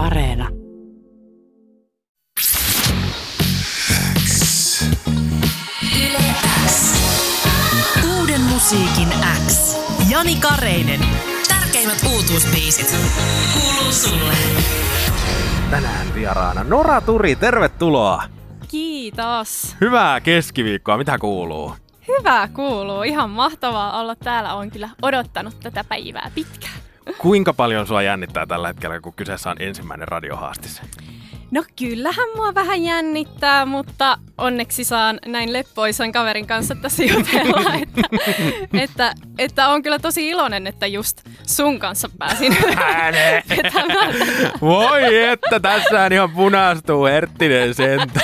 Areena. Uuden musiikin X. Jani Kareinen. Tärkeimmät uutuusbiisit. Kuuluu sulle. Tänään vieraana Nora Turi, tervetuloa! Kiitos. Hyvää keskiviikkoa, mitä kuuluu? Hyvä kuuluu. Ihan mahtavaa olla täällä. Olen kyllä odottanut tätä päivää pitkään. Kuinka paljon sua jännittää tällä hetkellä, kun kyseessä on ensimmäinen radiohaastis? No kyllähän mua vähän jännittää, mutta onneksi saan näin leppoisan kaverin kanssa tässä jutella, että, että, että on kyllä tosi iloinen, että just sun kanssa pääsin vetämään. Voi että, tässä ihan punastuu Herttinen sentä.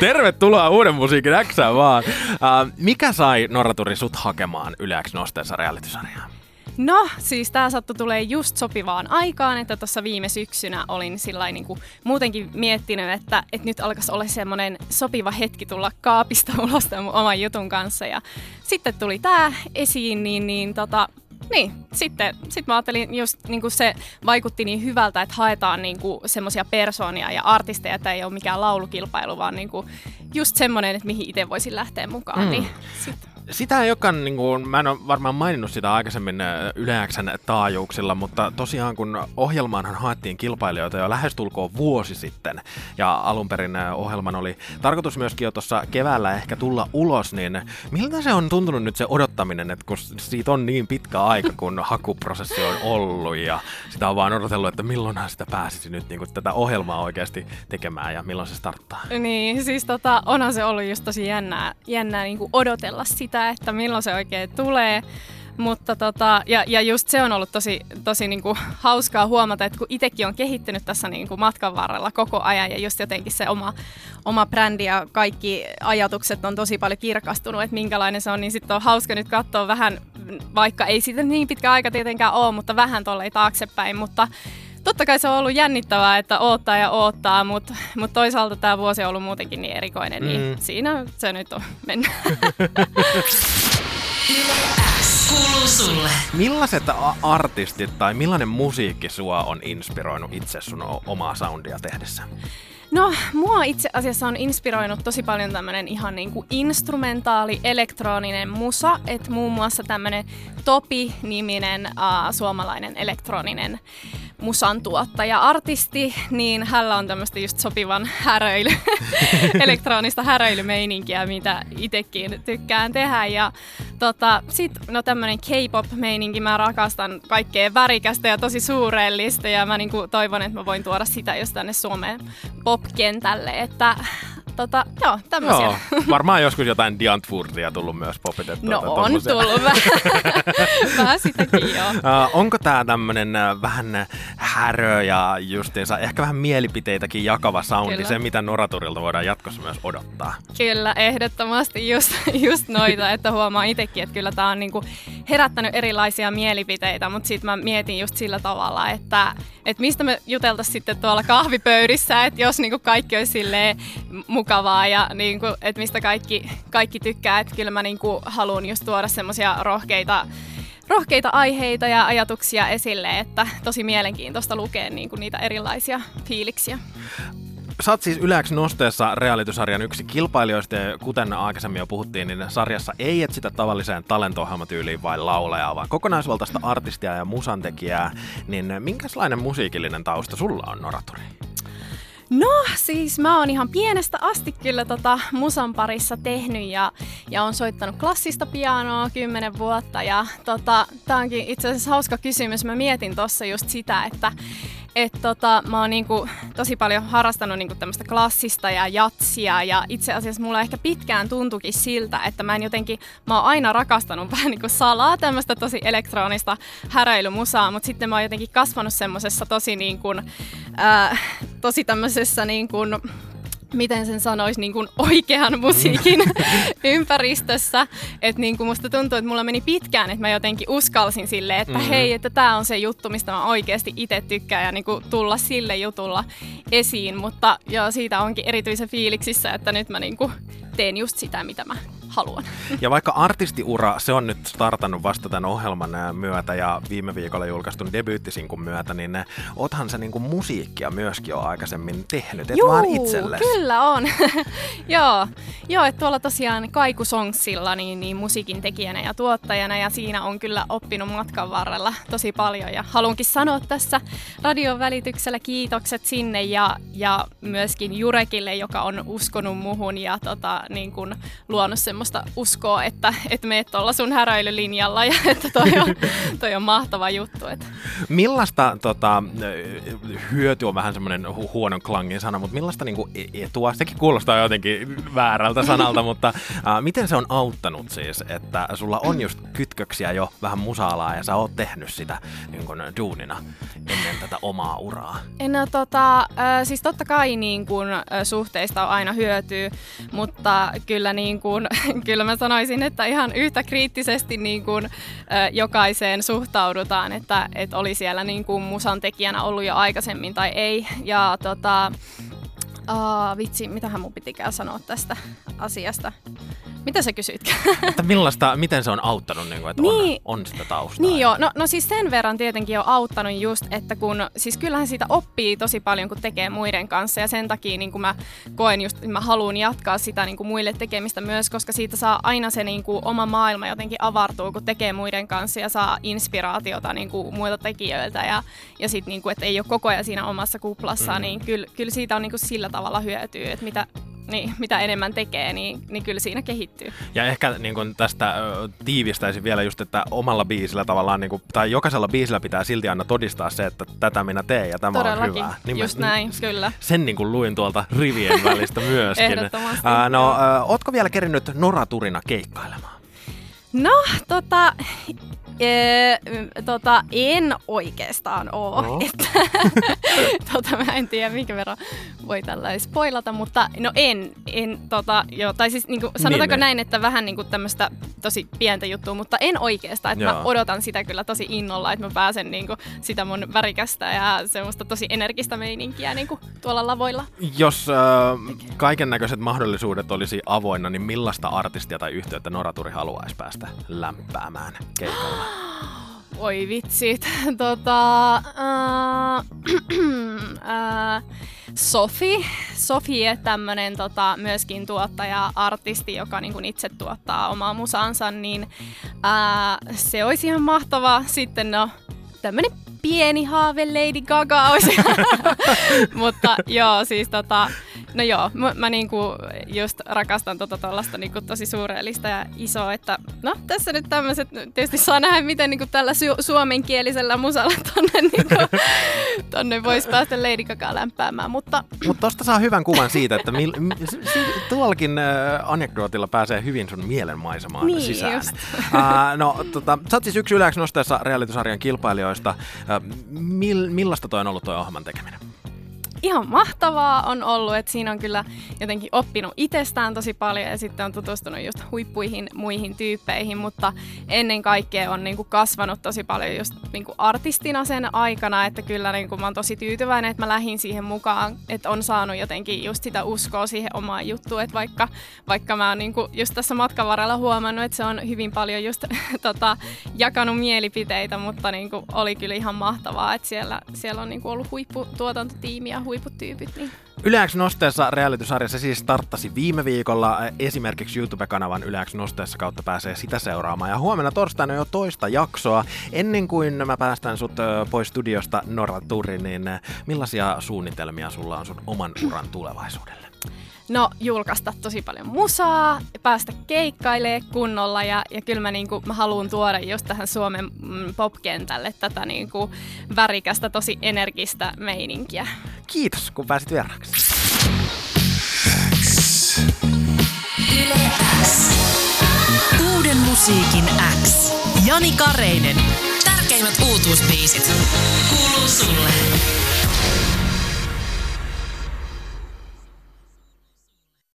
Tervetuloa Uuden musiikin X vaan. Uh, mikä sai Norraturi sut hakemaan Yle X nosteessa realitysarjaa? No, siis tämä sattui tulee just sopivaan aikaan, että tuossa viime syksynä olin sillä niin kuin muutenkin miettinyt, että, että nyt alkaisi olla semmoinen sopiva hetki tulla kaapista ulos tämän oman jutun kanssa. Ja sitten tuli tämä esiin, niin, niin tota, niin, sitten sit mä ajattelin just niin kuin se vaikutti niin hyvältä, että haetaan niin semmoisia persoonia ja artisteja, että ei ole mikään laulukilpailu, vaan niin kuin just semmoinen, että mihin itse voisin lähteä mukaan. Mm. Niin sit sitä ei olekaan, niin kuin, mä en ole varmaan maininnut sitä aikaisemmin yleäksän taajuuksilla, mutta tosiaan kun ohjelmaanhan haettiin kilpailijoita jo lähestulkoon vuosi sitten, ja alun perin ohjelman oli tarkoitus myöskin jo tuossa keväällä ehkä tulla ulos, niin miltä se on tuntunut nyt se odottaminen, että kun siitä on niin pitkä aika, kun hakuprosessi on ollut, ja sitä on vaan odotellut, että milloinhan sitä pääsisi nyt niin kuin, tätä ohjelmaa oikeasti tekemään, ja milloin se starttaa? Niin, siis tota, onhan se ollut just tosi jännää, jännää niin kuin odotella sitä, että milloin se oikein tulee. Mutta tota, ja, ja just se on ollut tosi, tosi niinku hauskaa huomata, että kun itsekin on kehittynyt tässä niinku matkan varrella koko ajan ja just jotenkin se oma, oma brändi ja kaikki ajatukset on tosi paljon kirkastunut, että minkälainen se on, niin sitten on hauska nyt katsoa vähän, vaikka ei siitä niin pitkä aika tietenkään ole, mutta vähän tuolle taaksepäin, mutta totta kai se on ollut jännittävää, että oottaa ja oottaa, mutta, mutta toisaalta tämä vuosi on ollut muutenkin niin erikoinen, niin mm. siinä se nyt on mennyt. kuuluu sulle. Millaiset artistit tai millainen musiikki sua on inspiroinut itse sun omaa soundia tehdessä? No, mua itse asiassa on inspiroinut tosi paljon tämmönen ihan niinku instrumentaali, elektroninen musa, että muun muassa tämmönen Topi-niminen uh, suomalainen elektroninen musan tuottaja, artisti, niin hänellä on tämmöistä just sopivan häröily, elektronista häröilymeininkiä, mitä itsekin tykkään tehdä. Ja tota, sit no tämmönen K-pop-meininki, mä rakastan kaikkea värikästä ja tosi suurellista ja mä niinku toivon, että mä voin tuoda sitä just tänne Suomeen pop-kentälle, että tota, joo, tämmöisiä. Joo, varmaan joskus jotain Diantwurdia tullut myös popitettua. No on tommosia. tullut vähän, vähän sitäkin joo. Uh, onko tää tämmönen uh, vähän härö ja justiinsa ehkä vähän mielipiteitäkin jakava soundi, Kyllä. se mitä Noraturilta voidaan jatkossa myös odottaa? Kyllä, ehdottomasti just, just noita, että huomaa itsekin, että kyllä tää on niinku herättänyt erilaisia mielipiteitä, mutta sitten mä mietin just sillä tavalla, että, että mistä me juteltaisiin sitten tuolla kahvipöydissä, että jos niinku kaikki olisi silleen mukavaa ja niin kuin, että mistä kaikki, kaikki tykkää. Että kyllä mä niin kuin haluan just tuoda semmoisia rohkeita, rohkeita aiheita ja ajatuksia esille, että tosi mielenkiintoista lukea niin kuin niitä erilaisia fiiliksiä. Sä siis yleensä nosteessa realitysarjan yksi kilpailijoista, ja kuten aikaisemmin jo puhuttiin, niin sarjassa ei etsitä tavalliseen talento vain laulajaa, vaan kokonaisvaltaista artistia ja musantekijää. Niin minkälainen musiikillinen tausta sulla on, Noraturi? No siis mä oon ihan pienestä asti kyllä tota musan parissa tehnyt ja, ja on soittanut klassista pianoa kymmenen vuotta ja tota, tää onkin itse asiassa hauska kysymys. Mä mietin tossa just sitä, että et tota, mä oon niinku tosi paljon harrastanut niinku tämmöistä klassista ja jatsia ja itse asiassa mulla ehkä pitkään tuntukin siltä, että mä en jotenkin, mä oon aina rakastanut vähän niinku salaa tämmöistä tosi elektronista häräilymusaa, mutta sitten mä oon jotenkin kasvanut semmosessa tosi niinku, äh, tosi tämmöisessä niinku, miten sen sanoisi, niin kuin oikean musiikin ympäristössä. Että niin kuin musta tuntuu, että mulla meni pitkään, että mä jotenkin uskalsin sille, että mm-hmm. hei, että tämä on se juttu, mistä mä oikeasti itse tykkään ja niin kuin tulla sille jutulla esiin. Mutta joo, siitä onkin erityisen fiiliksissä, että nyt mä niin kuin teen just sitä, mitä mä haluan. Ja vaikka artistiura, se on nyt startannut vasta tämän ohjelman myötä ja viime viikolla julkaistun debyyttisinkun myötä, niin oothan se niinku musiikkia myöskin jo aikaisemmin tehnyt, et Juu, vaan itsellesi. kyllä on. Joo, Joo että tuolla tosiaan Kaikusongsilla niin, niin musiikin tekijänä ja tuottajana ja siinä on kyllä oppinut matkan varrella tosi paljon ja haluankin sanoa tässä radion välityksellä kiitokset sinne ja, ja myöskin Jurekille, joka on uskonut muhun ja tota, niin kun luonut semmoista uskoa, että, että meet tuolla sun häröilylinjalla ja että toi on, toi on mahtava juttu. Että. Millaista tota, hyöty on vähän semmoinen hu- huonon klangin sana, mutta millaista niinku e- etua, sekin kuulostaa jotenkin väärältä sanalta, mutta äh, miten se on auttanut siis, että sulla on just kytköksiä jo vähän musaalaa ja sä oot tehnyt sitä niin kun, duunina ennen tätä omaa uraa? No tota, äh, siis totta kai niin kun, äh, suhteista on aina hyötyä, mutta kyllä, niin kun, kyllä mä sanoisin, että ihan yhtä kriittisesti niin kun, äh, jokaiseen suhtaudutaan, että et oli siellä niin kun musan tekijänä ollut jo aikaisemmin tai ei. Ja tota, uh, vitsi, mitähän mun pitikään sanoa tästä asiasta. Mitä sä kysyit? että millaista, miten se on auttanut, niin kuin, että niin, on, on sitä taustaa? Niin joo, no, no siis sen verran tietenkin on auttanut just, että kun, siis kyllähän siitä oppii tosi paljon, kun tekee muiden kanssa ja sen takia niin kuin mä koen just, että mä haluan jatkaa sitä niin kuin muille tekemistä myös, koska siitä saa aina se niin kuin oma maailma jotenkin avartuu, kun tekee muiden kanssa ja saa inspiraatiota niin kuin muilta tekijöiltä ja, ja sitten niin kuin, että ei ole koko ajan siinä omassa kuplassa, mm. niin kyllä, kyllä siitä on niin kuin sillä tavalla hyötyä, että mitä, niin, mitä enemmän tekee, niin, niin kyllä siinä kehittyy. Ja ehkä niin kun tästä ö, tiivistäisin vielä just, että omalla biisillä tavallaan, niin kun, tai jokaisella biisillä pitää silti aina todistaa se, että tätä minä teen ja tämä Todellakin. on hyvä. Niin just mä, näin, kyllä. Sen niin luin tuolta rivien välistä myöskin. Ehdottomasti. Ää, no, ö, ootko vielä kerinyt Noraturina keikkailemaan? No, tota, Ee, tota, en oikeastaan oo. No. Että, tota, mä en tiedä, minkä verran voi tällä spoilata, mutta no en. en tota, jo, tai siis niinku, sanotaanko niin, näin, että vähän niinku tämmöistä tosi pientä juttua, mutta en oikeastaan. Että mä odotan sitä kyllä tosi innolla, että mä pääsen niinku, sitä mun värikästä ja semmoista tosi energistä meininkiä niinku, tuolla lavoilla. Jos äh, kaiken näköiset mahdollisuudet olisi avoinna, niin millaista artistia tai yhteyttä Noraturi haluaisi päästä lämpäämään keikalla? Oi vitsit. Tota, äh, äh, Sofi, Sofi tämmönen tota, myöskin tuottaja, artisti, joka niin kuin itse tuottaa omaa musaansa, niin äh, se olisi ihan mahtava. Sitten no, tämmönen pieni haave Lady Gaga olisi. Mutta joo, siis tota, No joo, mä, mä niinku just rakastan tota tollasta niinku tosi suureellista ja isoa, että no tässä nyt tämmöiset, tietysti saa nähdä miten niinku tällä su- suomenkielisellä musalla tonne, niinku, tonne voisi päästä Lady Gaga lämpäämään, mutta... Mutta tosta saa hyvän kuvan siitä, että mil, si, tuollakin äh, anekdootilla pääsee hyvin sun mielenmaisemaan niin, sisään. Just. Äh, no, tota, sä oot siis yksi yleensä nosteessa realitysarjan kilpailijoista. Äh, mil, millaista toi on ollut toi ohjelman tekeminen? Ihan mahtavaa on ollut, että siinä on kyllä jotenkin oppinut itsestään tosi paljon ja sitten on tutustunut just huippuihin muihin tyyppeihin, mutta ennen kaikkea on niin kuin kasvanut tosi paljon just niin kuin artistina sen aikana, että kyllä niin kuin mä oon tosi tyytyväinen, että mä lähdin siihen mukaan, että on saanut jotenkin just sitä uskoa siihen omaan juttuun, että vaikka, vaikka mä oon niin kuin just tässä matkan varrella huomannut, että se on hyvin paljon just tota, jakanut mielipiteitä, mutta niin kuin oli kyllä ihan mahtavaa, että siellä, siellä on niin kuin ollut huipputuotantotiimi ja huiput tyypit. Niin. Yleäks nosteessa realitysarjassa siis starttasi viime viikolla. Esimerkiksi YouTube-kanavan Yleäks nosteessa kautta pääsee sitä seuraamaan. Ja huomenna torstaina jo toista jaksoa. Ennen kuin mä päästän sut pois studiosta Norra Turi, niin millaisia suunnitelmia sulla on sun oman uran tulevaisuudelle? No, julkaista tosi paljon musaa, päästä keikkailee kunnolla ja, ja kyllä mä, niinku, mä haluan tuoda just tähän Suomen mm, popkentälle tätä niinku, värikästä, tosi energistä meininkiä. Kiitos, kun pääsit vieraaksi. Uuden musiikin X. Jani Kareinen. Tärkeimmät uutuusbiisit. Kuuluu sulle.